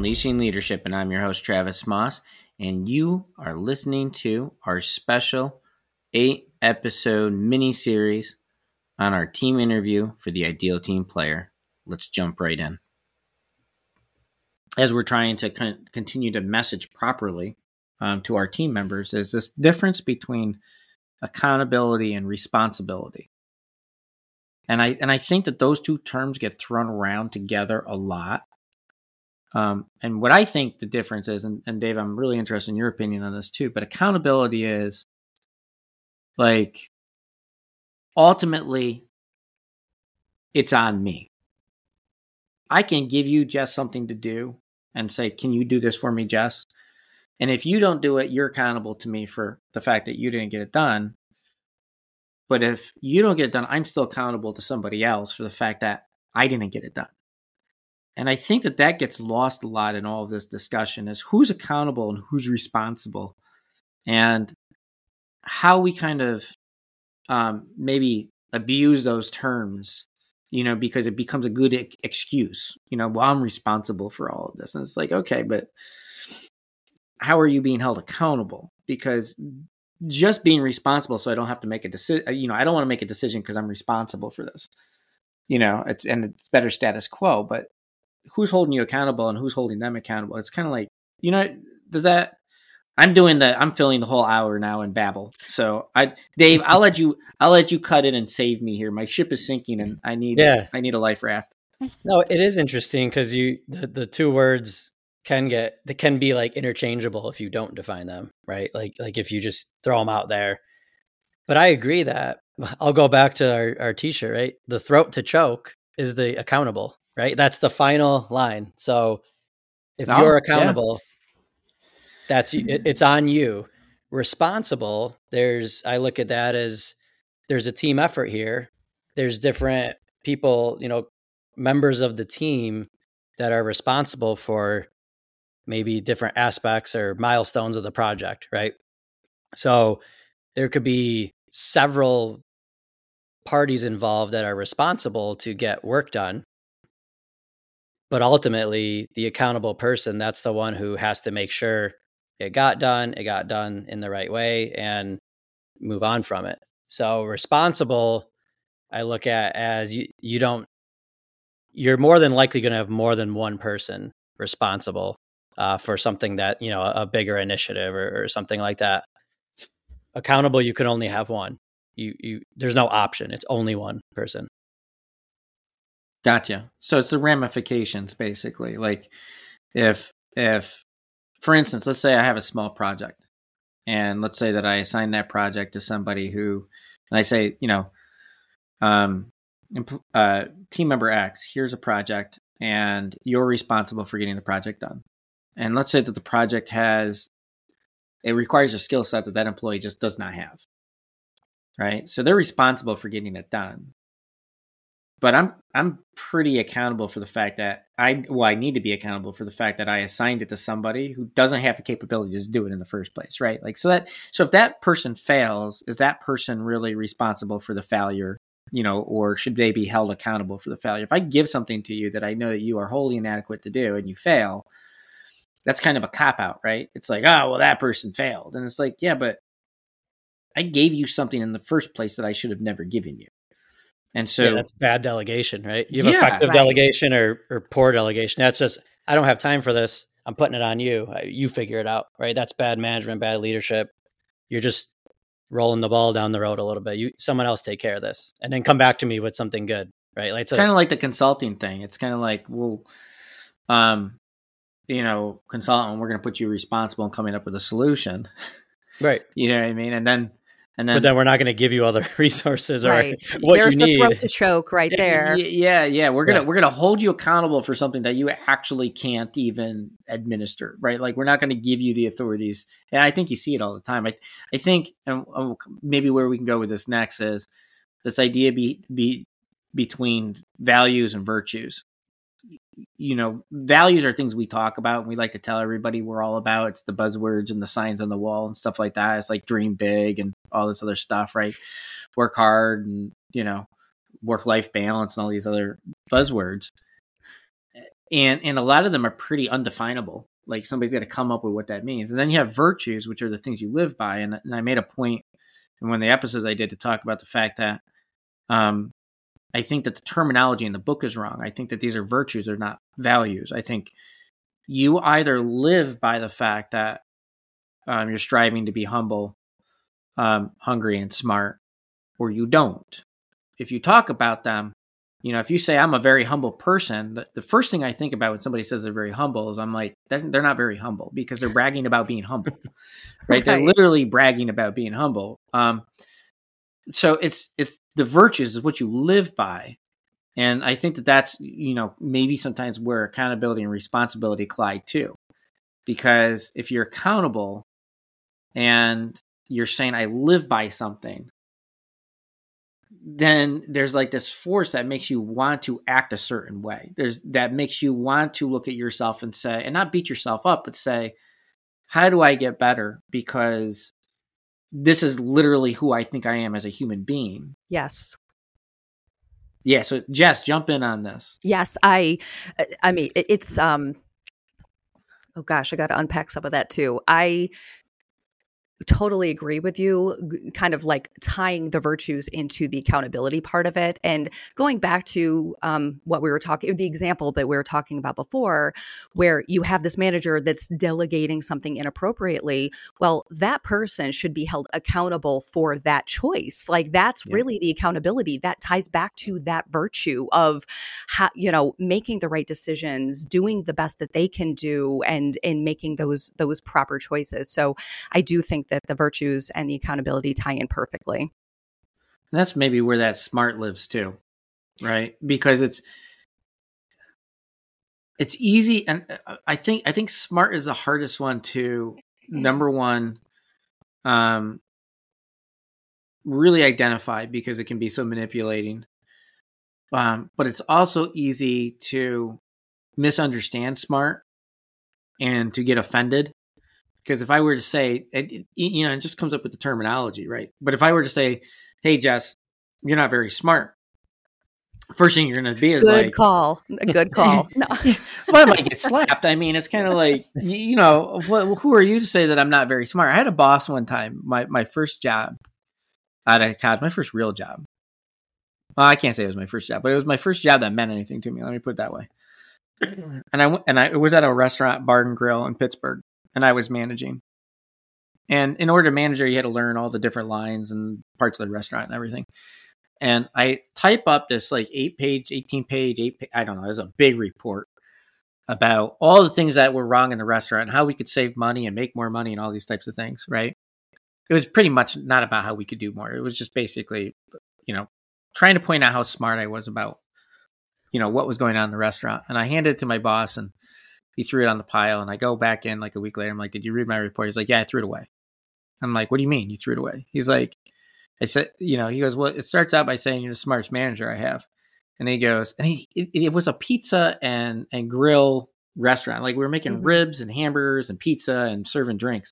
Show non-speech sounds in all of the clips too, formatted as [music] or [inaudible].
Unleashing Leadership, and I'm your host, Travis Maus, and you are listening to our special eight episode mini series on our team interview for the ideal team player. Let's jump right in. As we're trying to con- continue to message properly um, to our team members, is this difference between accountability and responsibility. And I and I think that those two terms get thrown around together a lot um, and what I think the difference is, and, and Dave, I'm really interested in your opinion on this too, but accountability is like ultimately it's on me. I can give you Jess something to do and say, Can you do this for me, Jess? And if you don't do it, you're accountable to me for the fact that you didn't get it done. But if you don't get it done, I'm still accountable to somebody else for the fact that I didn't get it done. And I think that that gets lost a lot in all of this discussion is who's accountable and who's responsible and how we kind of um, maybe abuse those terms, you know, because it becomes a good excuse, you know, well, I'm responsible for all of this. And it's like, okay, but how are you being held accountable? Because just being responsible so I don't have to make a decision, you know, I don't want to make a decision because I'm responsible for this. You know, it's and it's better status quo, but who's holding you accountable and who's holding them accountable. It's kind of like, you know, does that I'm doing the I'm filling the whole hour now in babble. So I Dave, I'll let you I'll let you cut in and save me here. My ship is sinking and I need yeah. I need a life raft. No, it is interesting because you the, the two words can get they can be like interchangeable if you don't define them, right? Like like if you just throw them out there. But I agree that I'll go back to our, our t-shirt, right? The throat to choke is the accountable right? That's the final line. So if oh, you're accountable, yeah. that's it, it's on you. Responsible, there's I look at that as there's a team effort here. There's different people, you know, members of the team that are responsible for maybe different aspects or milestones of the project, right? So there could be several parties involved that are responsible to get work done but ultimately the accountable person that's the one who has to make sure it got done it got done in the right way and move on from it. So responsible i look at as you you don't you're more than likely going to have more than one person responsible uh, for something that you know a, a bigger initiative or, or something like that. Accountable you can only have one. You you there's no option. It's only one person Gotcha. So it's the ramifications basically. Like if if for instance, let's say I have a small project and let's say that I assign that project to somebody who and I say, you know, um uh, team member X, here's a project and you're responsible for getting the project done. And let's say that the project has it requires a skill set that that employee just does not have. Right? So they're responsible for getting it done but I'm I'm pretty accountable for the fact that I well I need to be accountable for the fact that I assigned it to somebody who doesn't have the capability to do it in the first place, right? Like so that so if that person fails, is that person really responsible for the failure, you know, or should they be held accountable for the failure? If I give something to you that I know that you are wholly inadequate to do and you fail, that's kind of a cop out, right? It's like, oh well that person failed. And it's like, yeah, but I gave you something in the first place that I should have never given you. And so yeah, that's bad delegation, right? You have yeah, effective right. delegation or, or poor delegation. That's just, I don't have time for this. I'm putting it on you. You figure it out, right? That's bad management, bad leadership. You're just rolling the ball down the road a little bit. You, someone else take care of this and then come back to me with something good, right? Like it's, it's kind of like the consulting thing. It's kind of like, well, um, you know, consultant, we're going to put you responsible in coming up with a solution. Right. [laughs] you know what I mean? And then and then, but then we're not going to give you other [laughs] resources or right. [laughs] what There's you need. There's the throat to choke right there. Yeah, yeah. We're gonna we're gonna hold you accountable for something that you actually can't even administer, right? Like we're not going to give you the authorities. And I think you see it all the time. I I think, and um, maybe where we can go with this next is this idea be be between values and virtues you know, values are things we talk about and we like to tell everybody we're all about. It's the buzzwords and the signs on the wall and stuff like that. It's like dream big and all this other stuff, right? Work hard and, you know, work life balance and all these other buzzwords. and and a lot of them are pretty undefinable. Like somebody's got to come up with what that means, and then you have virtues, which are the things you live by. And, and I made a point in one of the episodes I did to talk about the fact that um, I think that the terminology in the book is wrong. I think that these are virtues, they're not values. I think you either live by the fact that um, you're striving to be humble, um, hungry, and smart, or you don't. If you talk about them, you know, if you say I'm a very humble person, the, the first thing I think about when somebody says they're very humble is I'm like, they're not very humble because they're bragging about being humble, right? [laughs] right? They're literally bragging about being humble. Um, so it's it's the virtues is what you live by, and I think that that's you know maybe sometimes where accountability and responsibility collide too, because if you're accountable and you're saying I live by something, then there's like this force that makes you want to act a certain way. There's that makes you want to look at yourself and say, and not beat yourself up, but say, how do I get better? Because this is literally who I think I am as a human being. Yes. Yeah. So Jess, jump in on this. Yes, I. I mean, it's um. Oh gosh, I got to unpack some of that too. I totally agree with you kind of like tying the virtues into the accountability part of it. And going back to um, what we were talking the example that we were talking about before where you have this manager that's delegating something inappropriately well that person should be held accountable for that choice. Like that's yeah. really the accountability. That ties back to that virtue of how you know making the right decisions doing the best that they can do and and making those those proper choices. So i do think that the virtues and the accountability tie in perfectly. And that's maybe where that smart lives too, right? Because it's it's easy and uh, I think I think smart is the hardest one to number one um really identify because it can be so manipulating. Um, but it's also easy to misunderstand smart and to get offended because if I were to say, it, you know, it just comes up with the terminology, right? But if I were to say, "Hey, Jess, you're not very smart," first thing you're going to be is like, good like, call, a good [laughs] call. No. well, I might get slapped. I mean, it's kind of like, you know, what, who are you to say that I'm not very smart? I had a boss one time, my my first job out of college, my first real job. Well, I can't say it was my first job, but it was my first job that meant anything to me. Let me put it that way. [clears throat] and I went, and I it was at a restaurant, Bar and Grill in Pittsburgh and I was managing. And in order to manage you had to learn all the different lines and parts of the restaurant and everything. And I type up this like eight page, 18 page, eight, I don't know, it was a big report about all the things that were wrong in the restaurant and how we could save money and make more money and all these types of things, right? It was pretty much not about how we could do more. It was just basically, you know, trying to point out how smart I was about, you know, what was going on in the restaurant. And I handed it to my boss and he threw it on the pile, and I go back in like a week later. I'm like, "Did you read my report?" He's like, "Yeah, I threw it away." I'm like, "What do you mean you threw it away?" He's like, "I said, you know," he goes, "Well, it starts out by saying you're the smartest manager I have," and he goes, and he it, it was a pizza and and grill restaurant. Like we were making mm-hmm. ribs and hamburgers and pizza and serving drinks.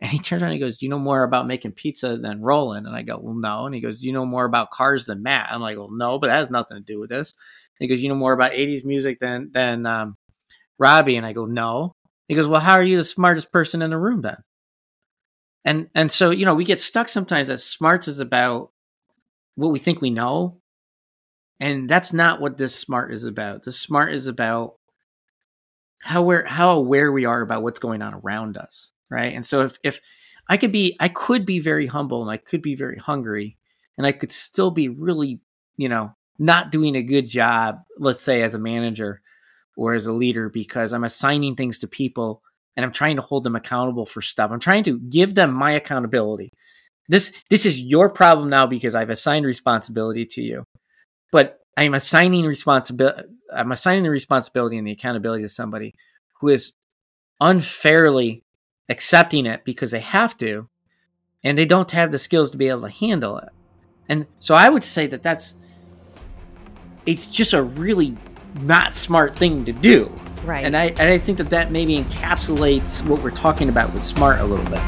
And he turns around and he goes, Do you know more about making pizza than Roland? And I go, Well, no. And he goes, Do you know more about cars than Matt? I'm like, Well, no, but that has nothing to do with this. And he goes, You know more about 80s music than than um, Robbie? And I go, no. He goes, well, how are you the smartest person in the room then? And and so you know we get stuck sometimes that smarts is about what we think we know, and that's not what this smart is about. The smart is about how we're how aware we are about what's going on around us, right? And so if if I could be I could be very humble and I could be very hungry and I could still be really, you know, not doing a good job, let's say as a manager, or as a leader because I'm assigning things to people and I'm trying to hold them accountable for stuff. I'm trying to give them my accountability. This this is your problem now because I've assigned responsibility to you. But I'm assigning responsibility I'm assigning the responsibility and the accountability to somebody who is unfairly accepting it because they have to and they don't have the skills to be able to handle it. And so I would say that that's it's just a really not smart thing to do. Right. And I, and I think that that maybe encapsulates what we're talking about with smart a little bit.